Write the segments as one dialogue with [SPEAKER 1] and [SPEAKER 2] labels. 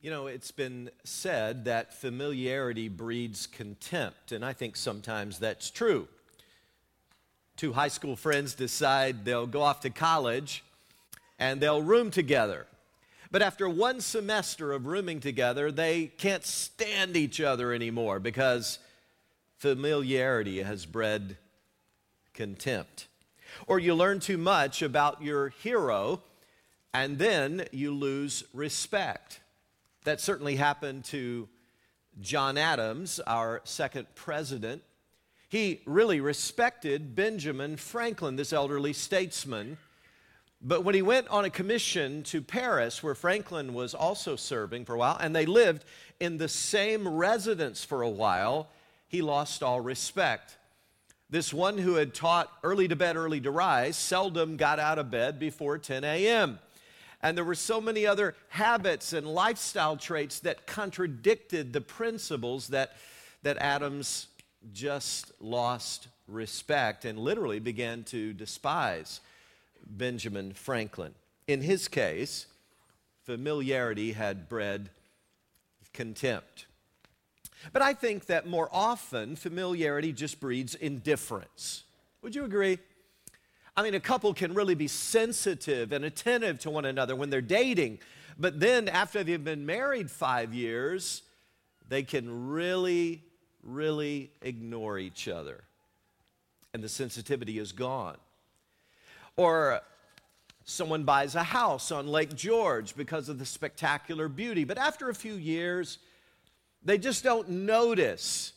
[SPEAKER 1] You know, it's been said that familiarity breeds contempt, and I think sometimes that's true. Two high school friends decide they'll go off to college and they'll room together. But after one semester of rooming together, they can't stand each other anymore because familiarity has bred contempt. Or you learn too much about your hero and then you lose respect. That certainly happened to John Adams, our second president. He really respected Benjamin Franklin, this elderly statesman. But when he went on a commission to Paris, where Franklin was also serving for a while, and they lived in the same residence for a while, he lost all respect. This one who had taught early to bed, early to rise, seldom got out of bed before 10 a.m. And there were so many other habits and lifestyle traits that contradicted the principles that, that Adams just lost respect and literally began to despise Benjamin Franklin. In his case, familiarity had bred contempt. But I think that more often, familiarity just breeds indifference. Would you agree? I mean, a couple can really be sensitive and attentive to one another when they're dating, but then after they've been married five years, they can really, really ignore each other. And the sensitivity is gone. Or someone buys a house on Lake George because of the spectacular beauty, but after a few years, they just don't notice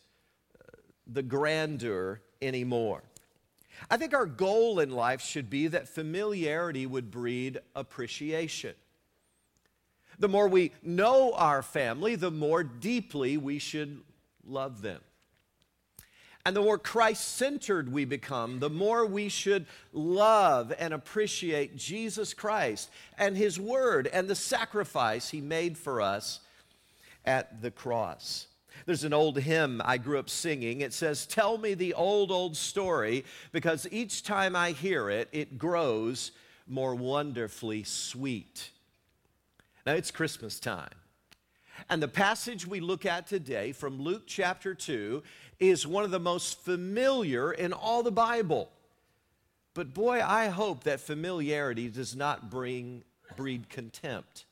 [SPEAKER 1] uh, the grandeur anymore. I think our goal in life should be that familiarity would breed appreciation. The more we know our family, the more deeply we should love them. And the more Christ centered we become, the more we should love and appreciate Jesus Christ and His Word and the sacrifice He made for us at the cross. There's an old hymn I grew up singing. It says, Tell me the old, old story, because each time I hear it, it grows more wonderfully sweet. Now it's Christmas time. And the passage we look at today from Luke chapter 2 is one of the most familiar in all the Bible. But boy, I hope that familiarity does not bring breed contempt.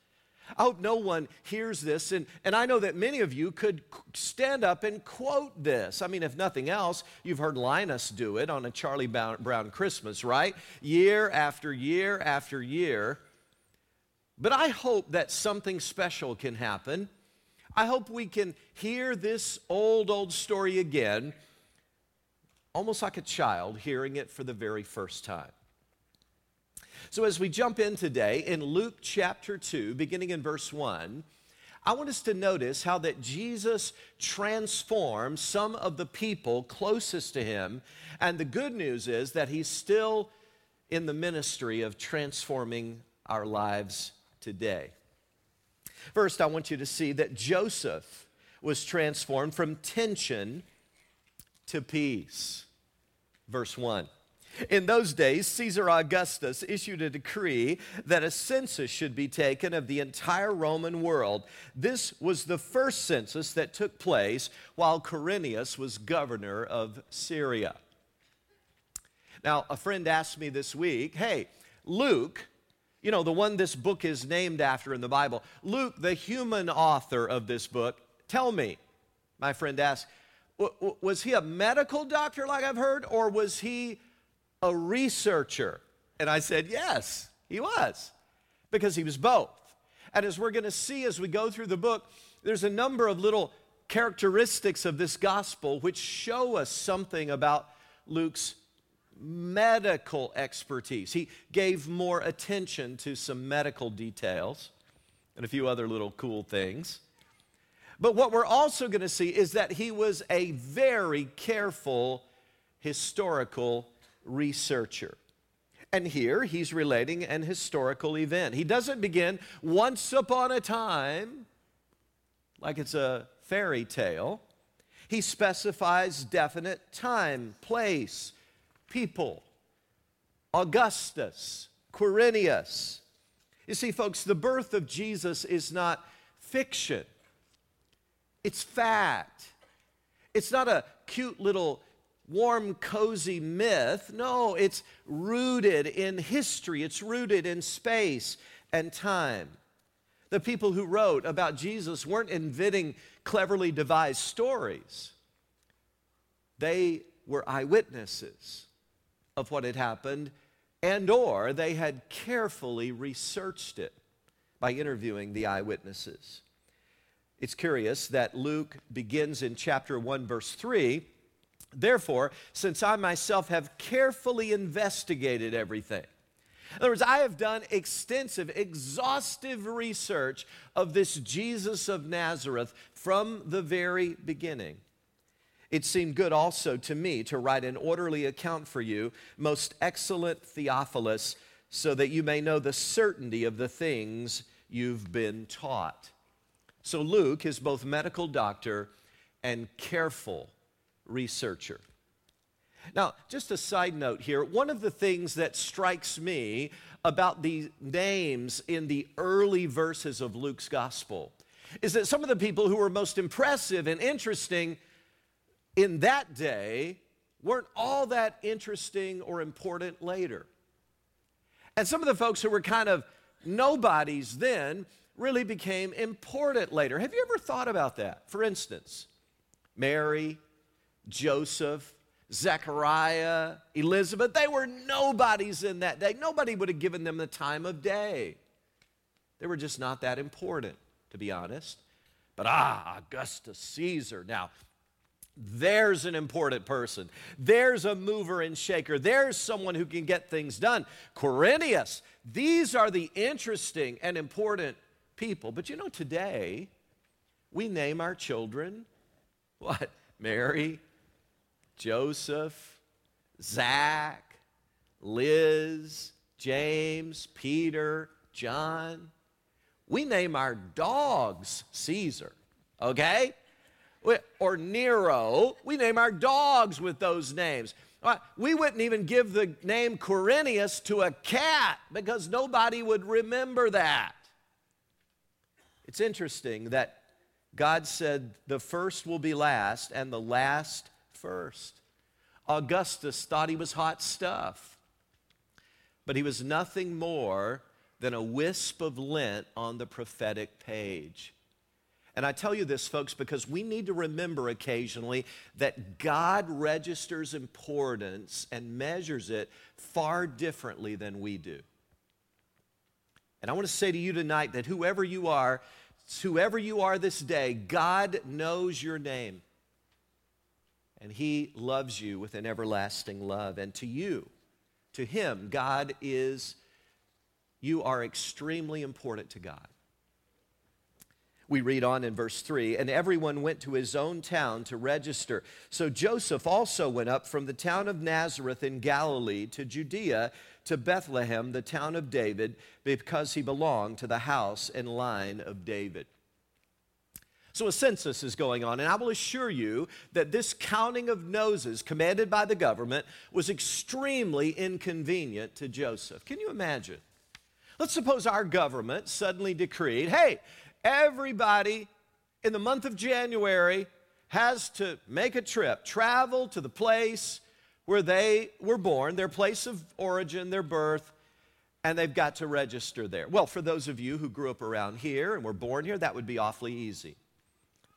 [SPEAKER 1] I hope no one hears this. And, and I know that many of you could stand up and quote this. I mean, if nothing else, you've heard Linus do it on a Charlie Brown Christmas, right? Year after year after year. But I hope that something special can happen. I hope we can hear this old, old story again, almost like a child hearing it for the very first time. So, as we jump in today in Luke chapter 2, beginning in verse 1, I want us to notice how that Jesus transforms some of the people closest to him. And the good news is that he's still in the ministry of transforming our lives today. First, I want you to see that Joseph was transformed from tension to peace. Verse 1. In those days, Caesar Augustus issued a decree that a census should be taken of the entire Roman world. This was the first census that took place while Quirinius was governor of Syria. Now, a friend asked me this week, hey, Luke, you know, the one this book is named after in the Bible, Luke, the human author of this book, tell me, my friend asked, was he a medical doctor like I've heard, or was he a researcher? And I said, Yes, he was, because he was both. And as we're going to see as we go through the book, there's a number of little characteristics of this gospel which show us something about Luke's medical expertise. He gave more attention to some medical details and a few other little cool things. But what we're also going to see is that he was a very careful historical researcher. And here he's relating an historical event. He doesn't begin once upon a time like it's a fairy tale. He specifies definite time, place, people. Augustus, Quirinius. You see, folks, the birth of Jesus is not fiction, it's fact. It's not a cute little warm, cozy myth. No, it's rooted in history, it's rooted in space and time. The people who wrote about Jesus weren't inventing cleverly devised stories. They were eyewitnesses of what had happened and or they had carefully researched it by interviewing the eyewitnesses. It's curious that Luke begins in chapter 1 verse 3, therefore, since I myself have carefully investigated everything. In other words, I have done extensive, exhaustive research of this Jesus of Nazareth from the very beginning. It seemed good also to me to write an orderly account for you, most excellent Theophilus, so that you may know the certainty of the things you've been taught. So, Luke is both medical doctor and careful researcher. Now, just a side note here one of the things that strikes me about the names in the early verses of Luke's gospel is that some of the people who were most impressive and interesting in that day weren't all that interesting or important later. And some of the folks who were kind of nobodies then really became important later. Have you ever thought about that? For instance, Mary, Joseph, Zechariah, Elizabeth, they were nobodies in that day. Nobody would have given them the time of day. They were just not that important, to be honest. But ah, Augustus Caesar. Now, there's an important person. There's a mover and shaker. There's someone who can get things done. Quirinius. These are the interesting and important people. But you know, today, we name our children what? Mary, Joseph, Zach, Liz, James, Peter, John. We name our dogs Caesar, okay? or Nero. We name our dogs with those names. Uh, we wouldn't even give the name Quirinius to a cat because nobody would remember that. It's interesting that God said the first will be last and the last first. Augustus thought he was hot stuff, but he was nothing more than a wisp of lint on the prophetic page. And I tell you this, folks, because we need to remember occasionally that God registers importance and measures it far differently than we do. And I want to say to you tonight that whoever you are, whoever you are this day, God knows your name. And He loves you with an everlasting love. And to you, to Him, God is, you are extremely important to God. We read on in verse 3 and everyone went to his own town to register. So Joseph also went up from the town of Nazareth in Galilee to Judea to Bethlehem, the town of David, because he belonged to the house and line of David. So, a census is going on, and I will assure you that this counting of noses commanded by the government was extremely inconvenient to Joseph. Can you imagine? Let's suppose our government suddenly decreed hey, Everybody in the month of January has to make a trip, travel to the place where they were born, their place of origin, their birth, and they've got to register there. Well, for those of you who grew up around here and were born here, that would be awfully easy.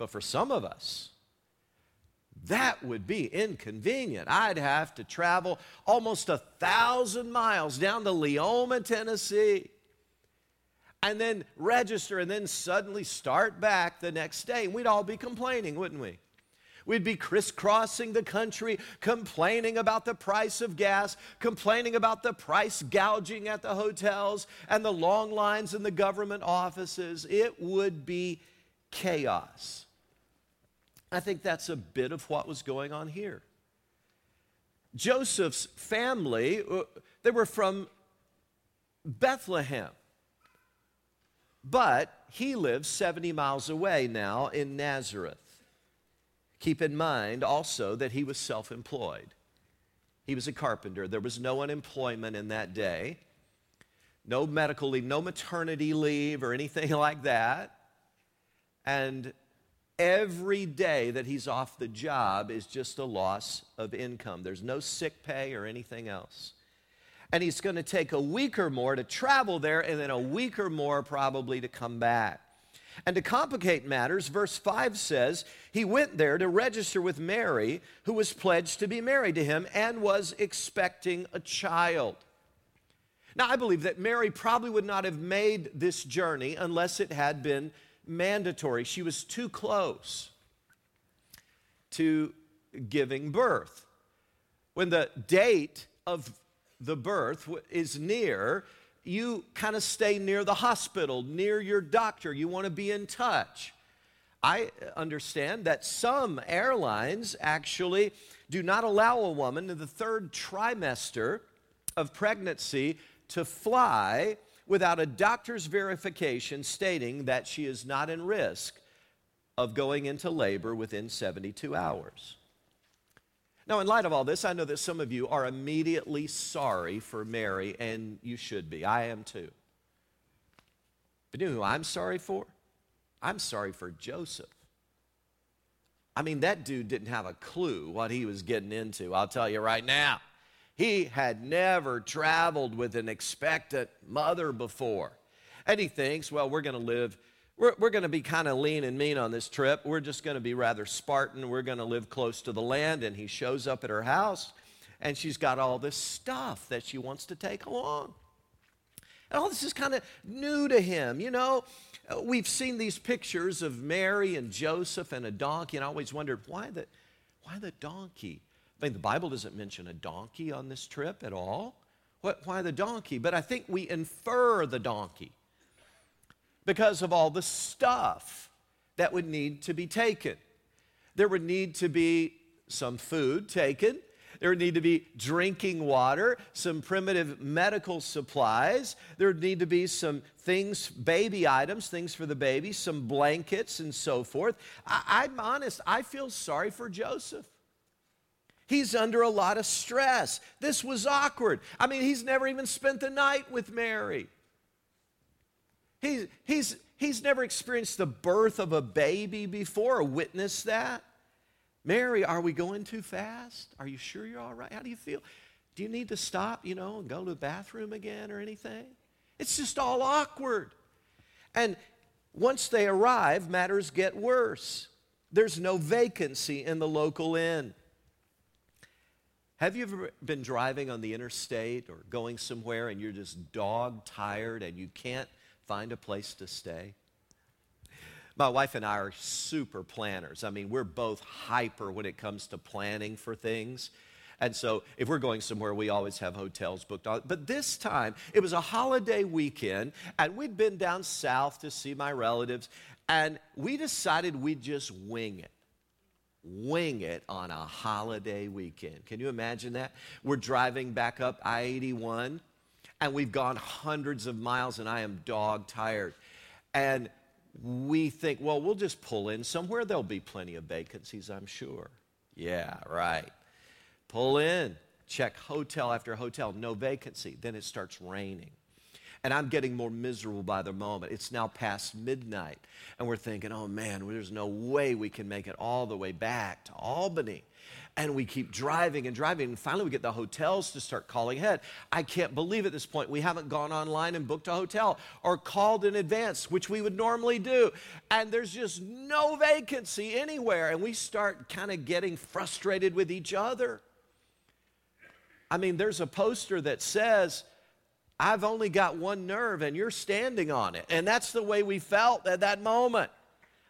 [SPEAKER 1] But for some of us, that would be inconvenient. I'd have to travel almost a thousand miles down to Leoma, Tennessee and then register and then suddenly start back the next day. And we'd all be complaining, wouldn't we? We'd be crisscrossing the country, complaining about the price of gas, complaining about the price gouging at the hotels and the long lines in the government offices. It would be chaos. I think that's a bit of what was going on here. Joseph's family, uh, they were from Bethlehem. But he lives 70 miles away now in Nazareth. Keep in mind also that he was self employed. He was a carpenter. There was no unemployment in that day, no medical leave, no maternity leave or anything like that. And every day that he's off the job is just a loss of income. There's no sick pay or anything else. And he's going to take a week or more to travel there and then a week or more probably to come back. And to complicate matters, verse 5 says, He went there to register with Mary, who was pledged to be married to him and was expecting a child. Now, I believe that Mary probably would not have made this journey unless it had been mandatory. She was too close to giving birth. When the date of the birth is near, you kind of stay near the hospital, near your doctor. You want to be in touch. I understand that some airlines actually do not allow a woman in the third trimester of pregnancy to fly without a doctor's verification stating that she is not in risk of going into labor within 72 hours. Now, in light of all this, I know that some of you are immediately sorry for Mary, and you should be. I am too. But you know who I'm sorry for? I'm sorry for Joseph. I mean, that dude didn't have a clue what he was getting into, I'll tell you right now. He had never traveled with an expectant mother before. And he thinks, well, we're going to live we're, we're going to be kind of lean and mean on this trip. We're just going to be rather Spartan. We're going to live close to the land. And he shows up at her house, and she's got all this stuff that she wants to take along. And all this is kind of new to him. You know, we've seen these pictures of Mary and Joseph and a donkey, and I always wondered why the, why the donkey? I mean, the Bible doesn't mention a donkey on this trip at all. What, why the donkey? But I think we infer the donkey because of all the stuff that would need to be taken. There would need to be some food taken. There would need to be drinking water, some primitive medical supplies. There would need to be some things, baby items, things for the baby, some blankets, and so forth. I, am honest, I feel sorry for Joseph. He's under a lot of stress. This was awkward. I mean, he's never even spent the night with Mary. He's, he's, he's never experienced the birth of a baby before or witnessed that. Mary, are we going too fast? Are you sure you're all right? How do you feel? Do you need to stop, you know, and go to the bathroom again or anything? It's just all awkward. And once they arrive, matters get worse. There's no vacancy in the local inn. Have you ever been driving on the interstate or going somewhere and you're just dog tired and you can't find a place to stay. My wife and I are super planners. I mean, we're both hyper when it comes to planning for things. And so, if we're going somewhere, we always have hotels booked. But this time, it was a holiday weekend, and we'd been down south to see my relatives, and we decided we'd just wing it. Wing it on a holiday weekend. Can you imagine that? We're driving back up I 81 and we've gone hundreds of miles and I am dog tired. And we think, well, we'll just pull in somewhere. There'll be plenty of vacancies, I'm sure. Yeah, right. Pull in, check hotel after hotel, no vacancy. Then it starts raining. And I'm getting more miserable by the moment. It's now past midnight. And we're thinking, oh man, there's no way we can make it all the way back to Albany. And we keep driving and driving. And finally, we get the hotels to start calling ahead. I can't believe at this point we haven't gone online and booked a hotel or called in advance, which we would normally do. And there's just no vacancy anywhere. And we start kind of getting frustrated with each other. I mean, there's a poster that says, I've only got one nerve and you're standing on it. And that's the way we felt at that moment.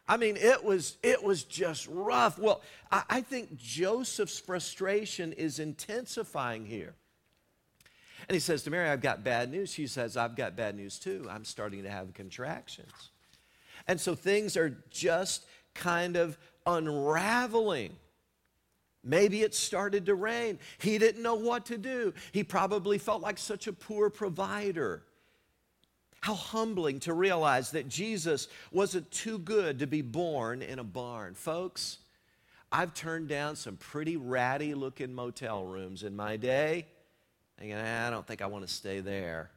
[SPEAKER 1] I mean, it was, it was just rough. Well, I, I think Joseph's frustration is intensifying here. And he says to Mary, I've got bad news. She says, I've got bad news too. I'm starting to have contractions. And so things are just kind of unraveling. Maybe it started to rain. He didn't know what to do. He probably felt like such a poor provider. How humbling to realize that Jesus wasn't too good to be born in a barn. Folks, I've turned down some pretty ratty looking motel rooms in my day, thinking, I don't think I want to stay there.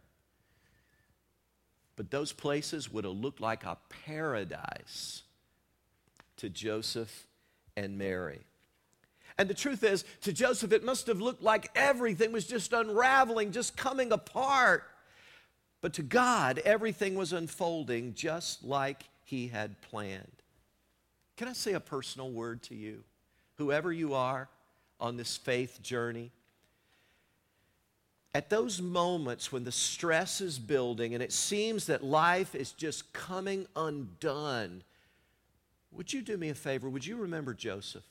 [SPEAKER 1] But those places would have looked like a paradise to Joseph and Mary. And the truth is, to Joseph, it must have looked like everything was just unraveling, just coming apart. But to God, everything was unfolding just like he had planned. Can I say a personal word to you? Whoever you are on this faith journey, at those moments when the stress is building and it seems that life is just coming undone, would you do me a favor? Would you remember Joseph?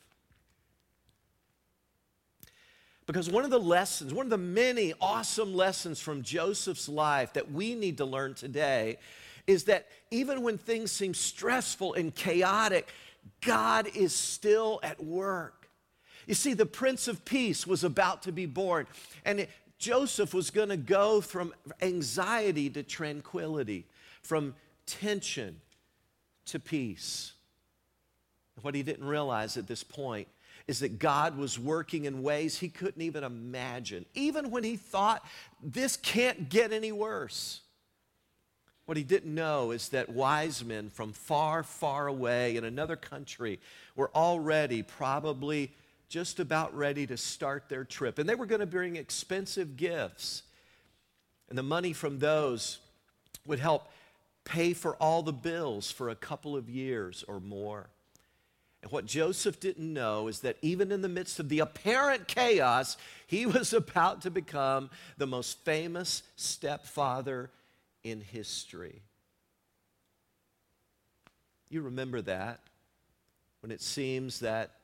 [SPEAKER 1] Because one of the lessons, one of the many awesome lessons from Joseph's life that we need to learn today is that even when things seem stressful and chaotic, God is still at work. You see, the Prince of Peace was about to be born, and it, Joseph was going to go from anxiety to tranquility, from tension to peace. What he didn't realize at this point is that God was working in ways he couldn't even imagine, even when he thought this can't get any worse. What he didn't know is that wise men from far, far away in another country were already probably just about ready to start their trip. And they were going to bring expensive gifts. And the money from those would help pay for all the bills for a couple of years or more. And what Joseph didn't know is that even in the midst of the apparent chaos, he was about to become the most famous stepfather in history. You remember that when it seems that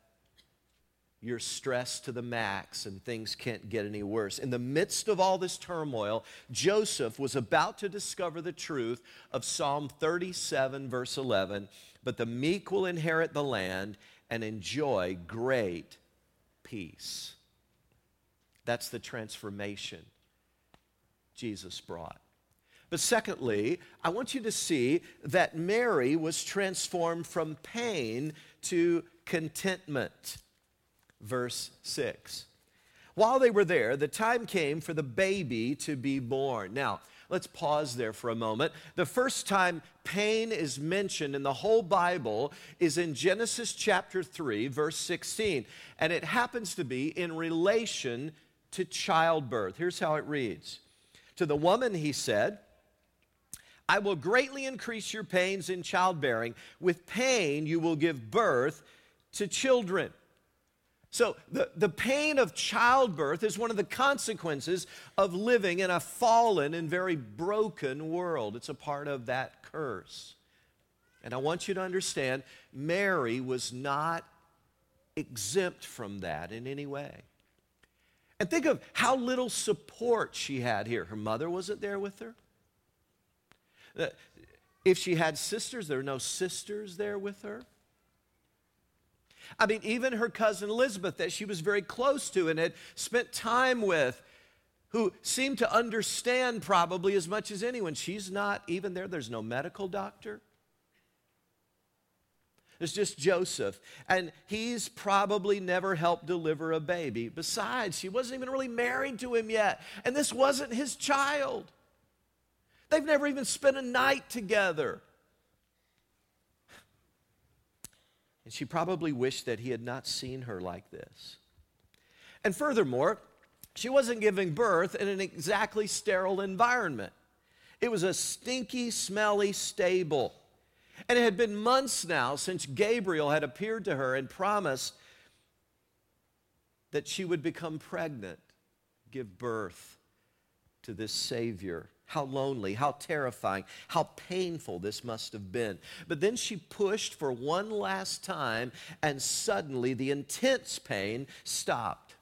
[SPEAKER 1] you're stressed to the max and things can't get any worse. In the midst of all this turmoil, Joseph was about to discover the truth of Psalm 37, verse 11 but the meek will inherit the land and enjoy great peace. That's the transformation Jesus brought. But secondly, I want you to see that Mary was transformed from pain to contentment. Verse 6. While they were there, the time came for the baby to be born. Now, let's pause there for a moment. The first time pain is mentioned in the whole Bible is in Genesis chapter 3, verse 16. And it happens to be in relation to childbirth. Here's how it reads To the woman, he said, I will greatly increase your pains in childbearing. With pain, you will give birth to children. So, the, the pain of childbirth is one of the consequences of living in a fallen and very broken world. It's a part of that curse. And I want you to understand Mary was not exempt from that in any way. And think of how little support she had here. Her mother wasn't there with her. Uh, if she had sisters, there were no sisters there with her. I mean, even her cousin Elizabeth, that she was very close to and had spent time with, who seemed to understand probably as much as anyone. She's not even there, there's no medical doctor. It's just Joseph. And he's probably never helped deliver a baby. Besides, she wasn't even really married to him yet. And this wasn't his child. They've never even spent a night together. And she probably wished that he had not seen her like this. And furthermore, she wasn't giving birth in an exactly sterile environment. It was a stinky, smelly stable. And it had been months now since Gabriel had appeared to her and promised that she would become pregnant, give birth to this Savior. How lonely, how terrifying, how painful this must have been. But then she pushed for one last time, and suddenly the intense pain stopped.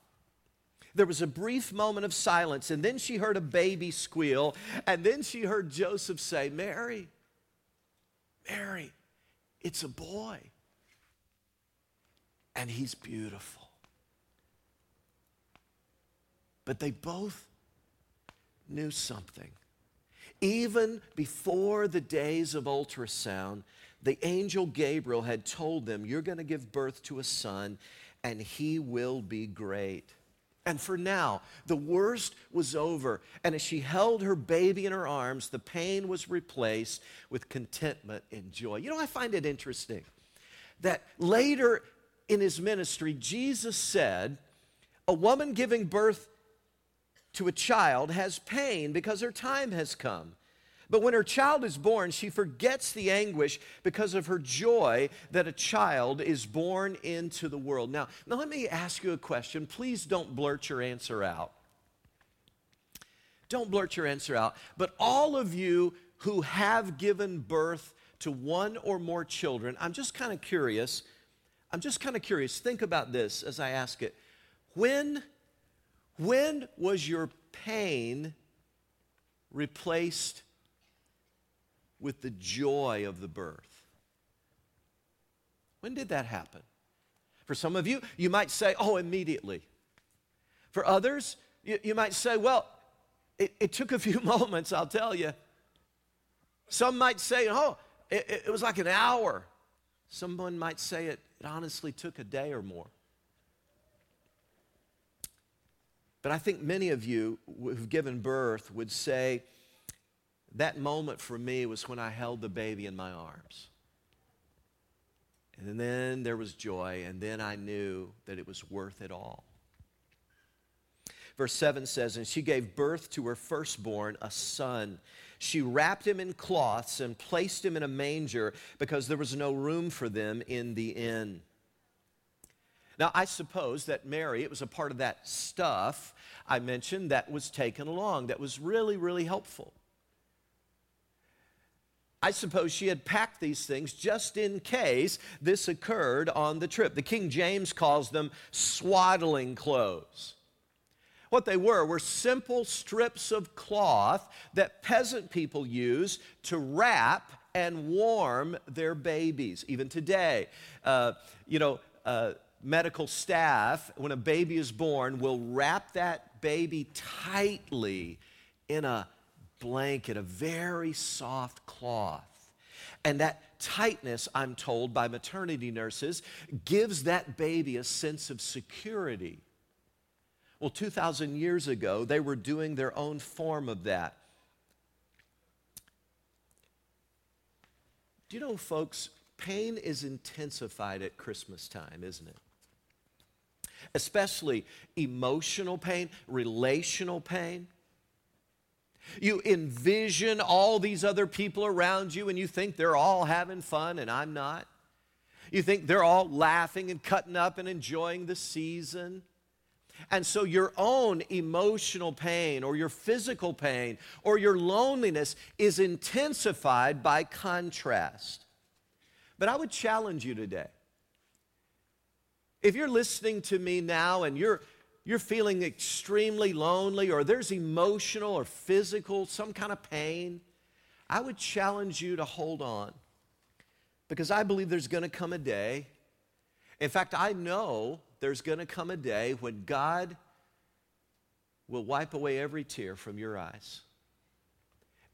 [SPEAKER 1] There was a brief moment of silence, and then she heard a baby squeal, and then she heard Joseph say, Mary, Mary, it's a boy. And he's beautiful. But they both knew something. Even before the days of ultrasound, the angel Gabriel had told them, You're going to give birth to a son, and he will be great. And for now, the worst was over. And as she held her baby in her arms, the pain was replaced with contentment and joy. You know, I find it interesting that later in his ministry, Jesus said, A woman giving birth to a child has pain because her time has come. But when her child is born, she forgets the anguish because of her joy that a child is born into the world. Now, now let me ask you a question. Please don't blurt your answer out. Don't blurt your answer out. But all of you who have given birth to one or more children, I'm just kind of curious. I'm just kind of curious. Think about this as I ask it. When, when was your pain replaced with the joy of the birth. When did that happen? For some of you, you might say, oh, immediately. For others, you, you might say, well, it, it, took a few moments, I'll tell you. Some might say, oh, it, it was like an hour. Someone might say it, it honestly took a day or more. But I think many of you who've given birth would say, that moment for me was when I held the baby in my arms. And then there was joy, and then I knew that it was worth it all. Verse 7 says, And she gave birth to her firstborn, a son. She wrapped him in cloths and placed him in a manger because there was no room for them in the inn. Now, I suppose that Mary, it was a part of that stuff I mentioned that was taken along, that was really, really helpful. I suppose she had packed these things just in case this occurred on the trip. The King James calls them swaddling clothes. What they were were simple strips of cloth that peasant people use to wrap and warm their babies. Even today, uh, you know, uh, medical staff, when a baby is born, will wrap that baby tightly in a blanket, a very soft cloth. And that tightness, I'm told by maternity nurses, gives that baby a sense of security. Well, 2,000 years ago, they were doing their own form of that. Do you know, folks, pain is intensified at Christmas time, isn't it? Especially emotional pain, relational pain. You envision all these other people around you and you think they're all having fun and I'm not. You think they're all laughing and cutting up and enjoying the season. And so your own emotional pain or your physical pain or your loneliness is intensified by contrast. But I would challenge you today. If you're listening to me now and you're you're feeling extremely lonely or there's emotional or physical, some kind of pain, I would challenge you to hold on because I believe there's going to come a day. In fact, I know there's going to come a day when God will wipe away every tear from your eyes.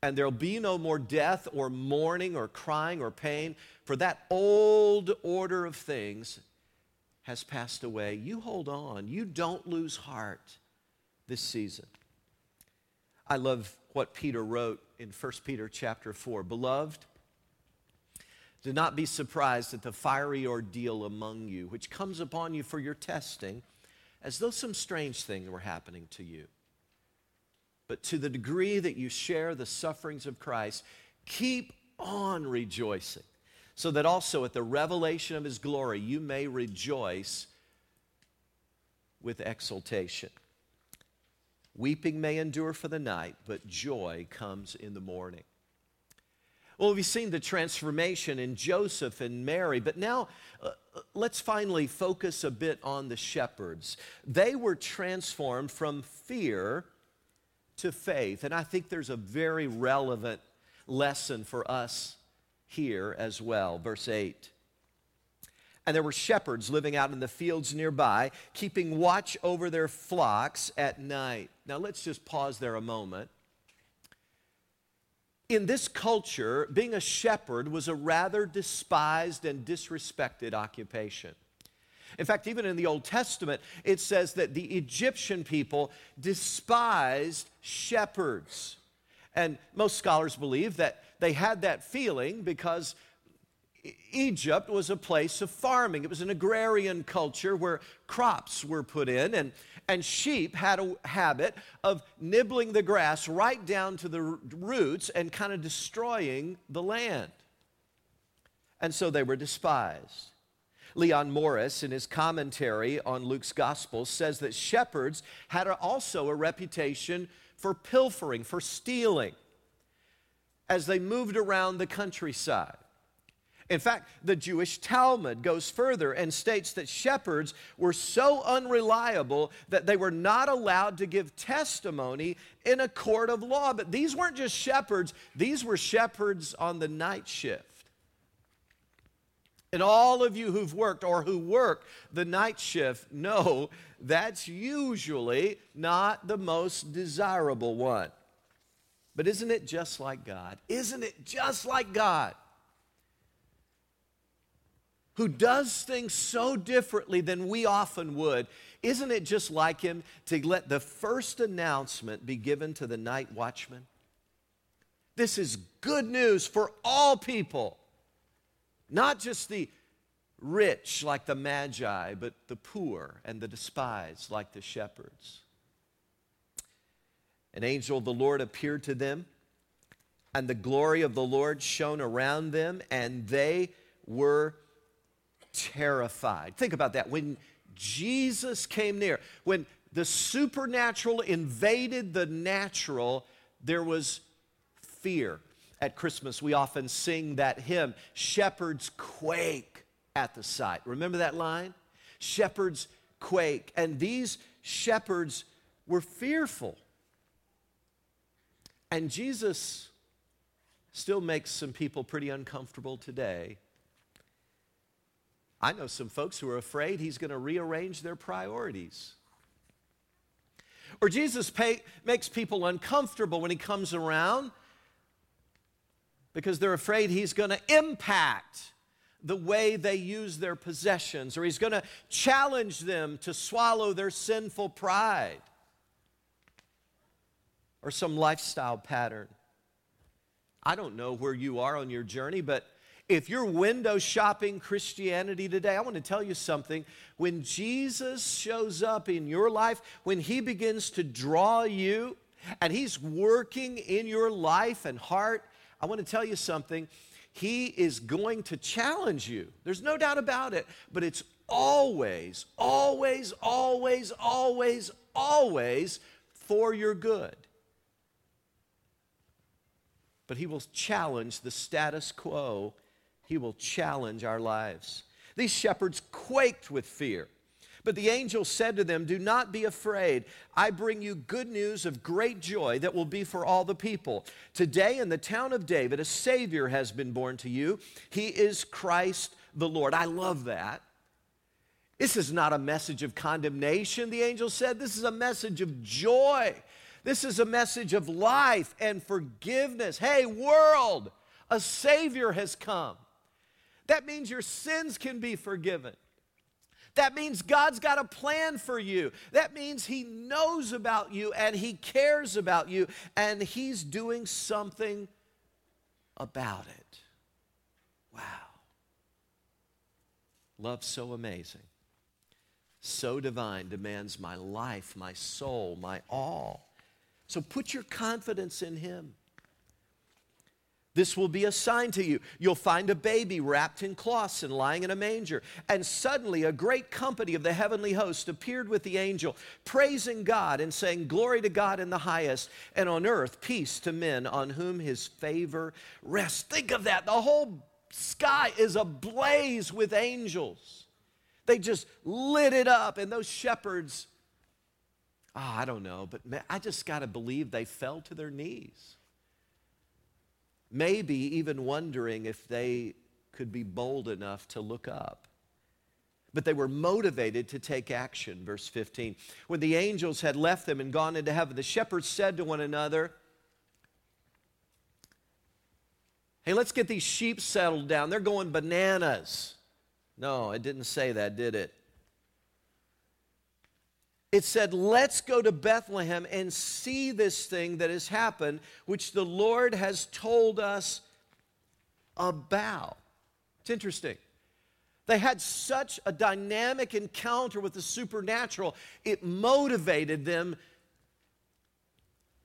[SPEAKER 1] And there'll be no more death or mourning or crying or pain, for that old order of things has passed away. You hold on. You don't lose heart this season. I love what Peter wrote in 1 Peter chapter 4. Beloved, do not be surprised at the fiery ordeal among you, which comes upon you for your testing, as though some strange thing were happening to you. But to the degree that you share the sufferings of Christ, keep on rejoicing so that also at the revelation of his glory you may rejoice with exultation. Weeping may endure for the night, but joy comes in the morning. Well, we've seen the transformation in Joseph and Mary, but now uh, let's finally focus a bit on the shepherds. They were transformed from fear to faith, and I think there's a very relevant lesson for us here as well. Verse 8. And there were shepherds living out in the fields nearby, keeping watch over their flocks at night. Now let's just pause there a moment. In this culture, being a shepherd was a rather despised and disrespected occupation. In fact, even in the Old Testament, it says that the Egyptian people despised shepherds. And most scholars believe that they had that feeling because Egypt was a place of farming. It was an agrarian culture where crops were put in, and, and sheep had a habit of nibbling the grass right down to the roots and kind of destroying the land. And so they were despised. Leon Morris, in his commentary on Luke's gospel, says that shepherds had also a reputation for pilfering, for stealing, as they moved around the countryside. In fact, the Jewish Talmud goes further and states that shepherds were so unreliable that they were not allowed to give testimony in a court of law. But these weren't just shepherds, these were shepherds on the night shift. And all of you who've worked or who work the night shift know that's usually not the most desirable one. But isn't it just like God? Isn't it just like God? Who does things so differently than we often would. Isn't it just like Him to let the first announcement be given to the night watchman? This is good news for all people. Not just the rich like the magi, but the poor and the despised like the shepherds. An angel of the Lord appeared to them, and the glory of the Lord shone around them, and they were terrified. Think about that. When Jesus came near, when the supernatural invaded the natural, there was fear at Christmas, we often sing that hymn, Shepherds Quake at the sight. Remember that line? Shepherds quake. And these shepherds were fearful. And Jesus still makes some people pretty uncomfortable today. I know some folks who are afraid he's going to rearrange their priorities. Or Jesus pay, makes people uncomfortable when he comes around because they're afraid he's going to impact the way they use their possessions, or he's going to challenge them to swallow their sinful pride or some lifestyle pattern. I don't know where you are on your journey, but if you're window shopping Christianity today, I want to tell you something. When Jesus shows up in your life, when he begins to draw you, and he's working in your life and heart, I want to tell you something. He is going to challenge you. There's no doubt about it. But it's always, always, always, always, always for your good. But He will challenge the status quo, He will challenge our lives. These shepherds quaked with fear. But the angel said to them, Do not be afraid. I bring you good news of great joy that will be for all the people. Today in the town of David, a Savior has been born to you. He is Christ the Lord. I love that. This is not a message of condemnation, the angel said. This is a message of joy. This is a message of life and forgiveness. Hey, world, a Savior has come. That means your sins can be forgiven. That means God's got a plan for you. That means He knows about you and He cares about you and He's doing something about it. Wow. Love so amazing, so divine, demands my life, my soul, my all. So put your confidence in Him. This will be a sign to you. You'll find a baby wrapped in cloths and lying in a manger. And suddenly a great company of the heavenly host appeared with the angel, praising God and saying, Glory to God in the highest, and on earth peace to men on whom his favor rests. Think of that. The whole sky is ablaze with angels. They just lit it up, and those shepherds, oh, I don't know, but man, I just got to believe they fell to their knees maybe even wondering if they could be bold enough to look up. But they were motivated to take action. Verse 15. When the angels had left them and gone into heaven, the shepherds said to one another, Hey, let's get these sheep settled down. They're going bananas. No, it didn't say that, did it? It said, Let's go to Bethlehem and see this thing that has happened, which the Lord has told us about. It's interesting. They had such a dynamic encounter with the supernatural, it motivated them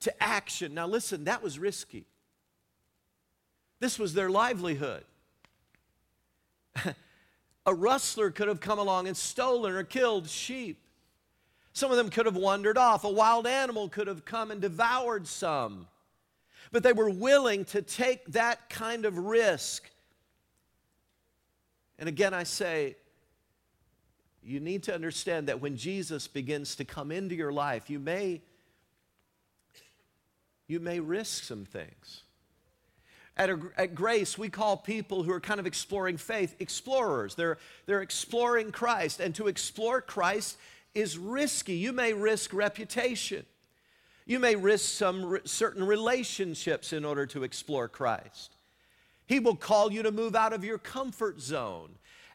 [SPEAKER 1] to action. Now, listen, that was risky. This was their livelihood. a rustler could have come along and stolen or killed sheep. Some of them could have wandered off. A wild animal could have come and devoured some. But they were willing to take that kind of risk. And again, I say, you need to understand that when Jesus begins to come into your life, you may, you may risk some things. At, a, at, Grace, we call people who are kind of exploring faith explorers. They're, they're exploring Christ. And to explore Christ is risky. You may risk reputation. You may risk some certain relationships in order to explore Christ. He will call you to move out of your comfort zone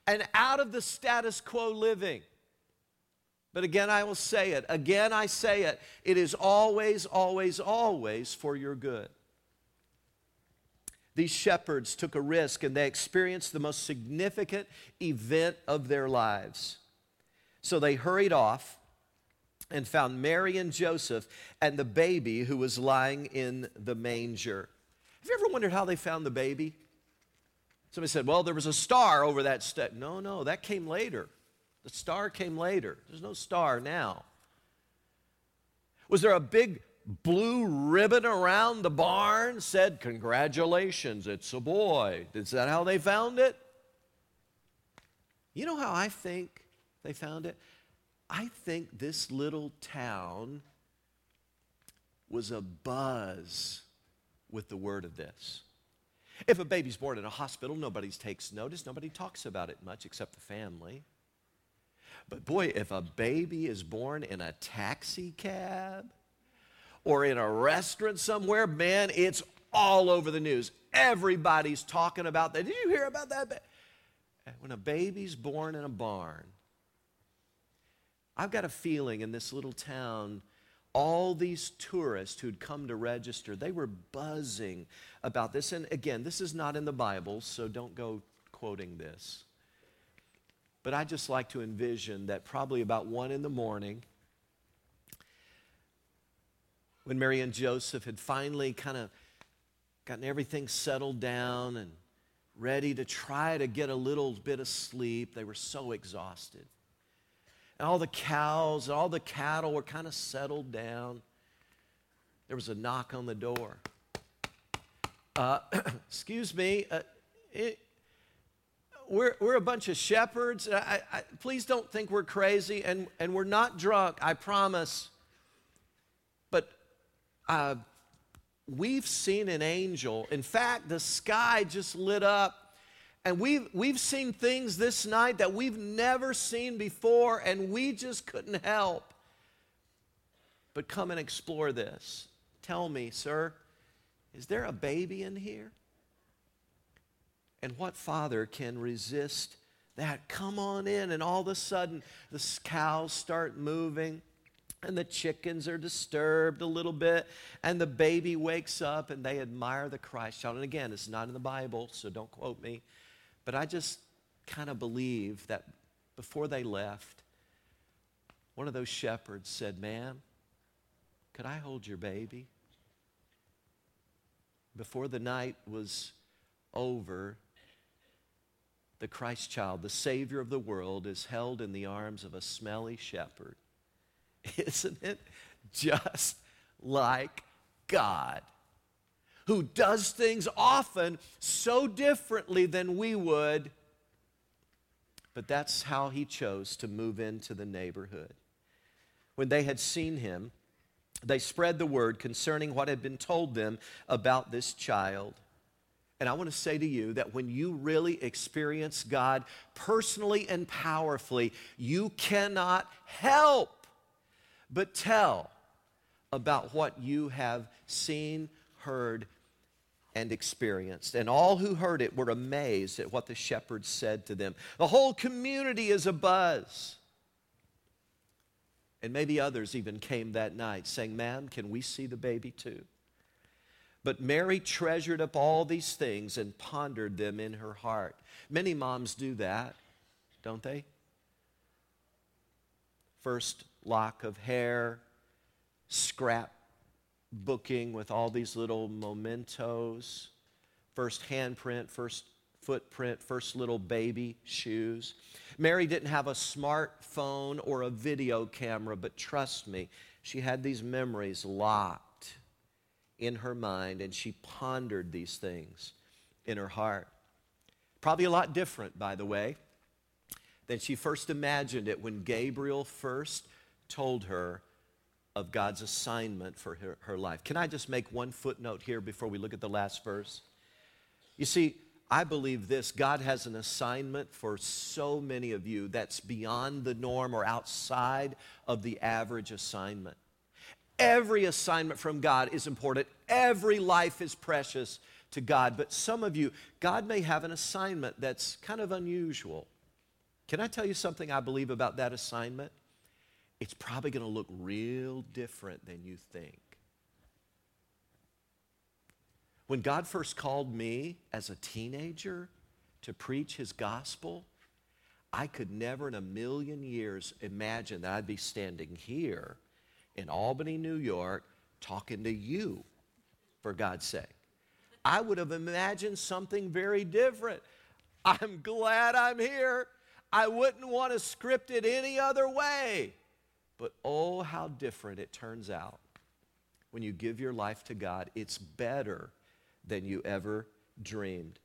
[SPEAKER 1] and out of the status quo living. But again, I will say it. Again, I say it. It is always, always, always for your good. These shepherds took a risk and they experienced the most significant event of their lives. So they hurried off and found Mary and Joseph and the baby who was lying in the manger. Have you ever wondered how they found the baby? Somebody said, well, there was a star over that step. No, no, that came later. The star came later. There's no star now. Was there a big blue ribbon around the barn said, Congratulations, it's a boy? Is that how they found it? You know how I think they found it? I think this little town was a buzz with the word of this. If a baby's born in a hospital, nobody takes notice, nobody talks about it much except the family. But boy, if a baby is born in a taxi cab or in a restaurant somewhere, man, it's all over the news. Everybody's talking about that. Did you hear about that? When a baby's born in a barn, I've got a feeling in this little town, all these tourists who'd come to register, they were buzzing about this. And again, this is not in the Bible, so don't go quoting this. But I just like to envision that probably about one in the morning, when Mary and Joseph had finally kind of gotten everything settled down and ready to try to get a little bit of sleep, they were so exhausted and all the cows and all the cattle were kind of settled down. There was a knock on the door. Uh, excuse me, uh, it, we're, we're a bunch of shepherds. I, I, please don't think we're crazy, and, and we're not drunk, I promise. But uh, we've seen an angel. In fact, the sky just lit up and we've, we've seen things this night that we've never seen before, and we just couldn't help but come and explore this. Tell me, sir, is there a baby in here? And what father can resist that? Come on in, and all of a sudden the cows start moving and the chickens are disturbed a little bit, and the baby wakes up and they admire the Christ child. And again, it's not in the Bible, so don't quote me. But I just kind of believe that before they left, one of those shepherds said, Ma'am, could I hold your baby? Before the night was over, the Christ child, the Savior of the world, is held in the arms of a smelly shepherd. Isn't it just like God? Who does things often so differently than we would. But that's how he chose to move into the neighborhood. When they had seen him, they spread the word concerning what had been told them about this child. And I want to say to you that when you really experience God personally and powerfully, you cannot help but tell about what you have seen, heard, and experienced. And all who heard it were amazed at what the shepherds said to them. The whole community is abuzz. And maybe others even came that night saying, Ma'am, can we see the baby too? But Mary treasured up all these things and pondered them in her heart. Many moms do that, don't they? First lock of hair, scrap booking with all these little mementos, first handprint, first footprint, first little baby shoes. Mary didn't have a smartphone or a video camera, but trust me, she had these memories locked in her mind and she pondered these things in her heart. Probably a lot different, by the way, than she first imagined it when Gabriel first told her of God's assignment for her, her life. Can I just make one footnote here before we look at the last verse? You see, I believe this God has an assignment for so many of you that's beyond the norm or outside of the average assignment. Every assignment from God is important, every life is precious to God. But some of you, God may have an assignment that's kind of unusual. Can I tell you something I believe about that assignment? It's probably going to look real different than you think. When God first called me as a teenager to preach his gospel, I could never in a million years imagine that I'd be standing here in Albany, New York, talking to you, for God's sake. I would have imagined something very different. I'm glad I'm here. I wouldn't want to script it any other way. But oh, how different it turns out when you give your life to God. It's better than you ever dreamed.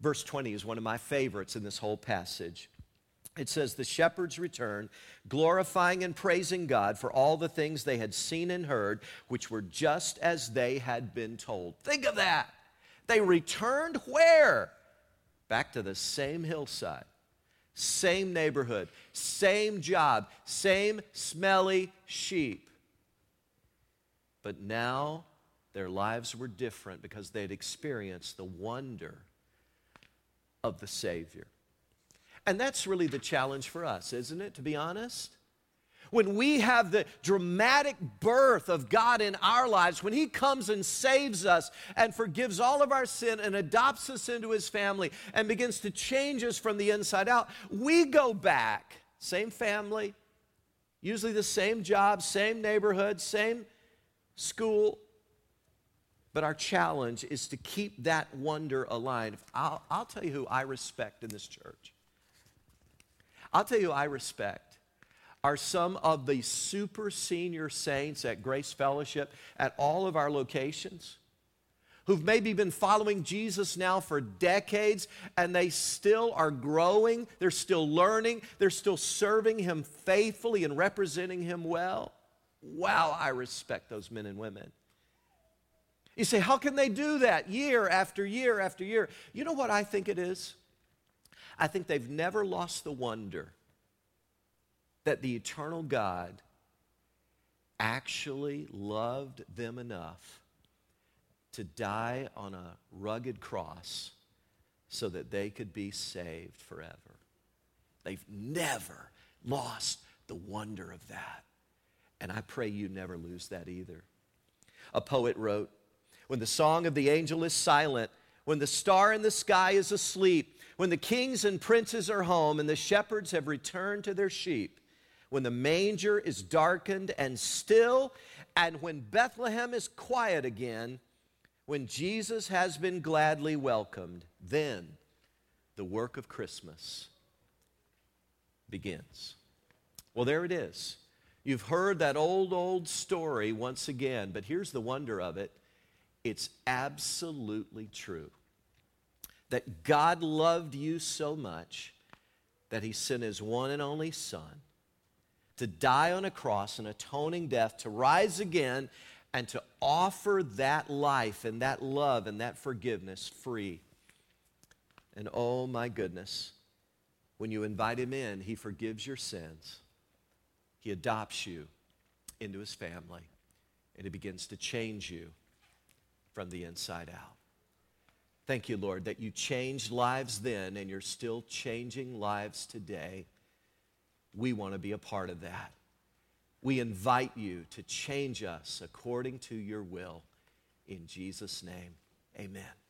[SPEAKER 1] Verse 20 is one of my favorites in this whole passage. It says, The shepherds returned, glorifying and praising God for all the things they had seen and heard, which were just as they had been told. Think of that. They returned where? Back to the same hillside, same neighborhood, same job, same smelly sheep. But now their lives were different because they'd experienced the wonder of the Savior. And that's really the challenge for us, isn't it, to be honest? When we have the dramatic birth of God in our lives, when He comes and saves us and forgives all of our sin and adopts us into His family and begins to change us from the inside out, we go back, same family, usually the same job, same neighborhood, same school, but our challenge is to keep that wonder alive. I'll, I'll tell you who I respect in this church. I'll tell you who I respect are some of the super senior saints at Grace Fellowship at all of our locations who've maybe been following Jesus now for decades and they still are growing, they're still learning, they're still serving Him faithfully and representing Him well. Wow, I respect those men and women. You say, how can they do that year after year after year? You know what I think it is? I think they've never lost the wonder that the eternal God actually loved them enough to die on a rugged cross so that they could be saved forever. They've never lost the wonder of that. And I pray you never lose that either. A poet wrote, when the song of the angel is silent, when the star in the sky is asleep, when the kings and princes are home and the shepherds have returned to their sheep, when the manger is darkened and still, and when Bethlehem is quiet again, when Jesus has been gladly welcomed, then the work of Christmas begins. Well, there it is. You've heard that old, old story once again, but here's the wonder of it it's absolutely true that God loved you so much that he sent his one and only Son to die on a cross, an atoning death, to rise again, and to offer that life and that love and that forgiveness free. And oh my goodness, when you invite him in, he forgives your sins, he adopts you into his family, and he begins to change you from the inside out. Thank you, Lord, that you changed lives then and you're still changing lives today. We want to be a part of that. We invite you to change us according to your will In Jesus' name, amen.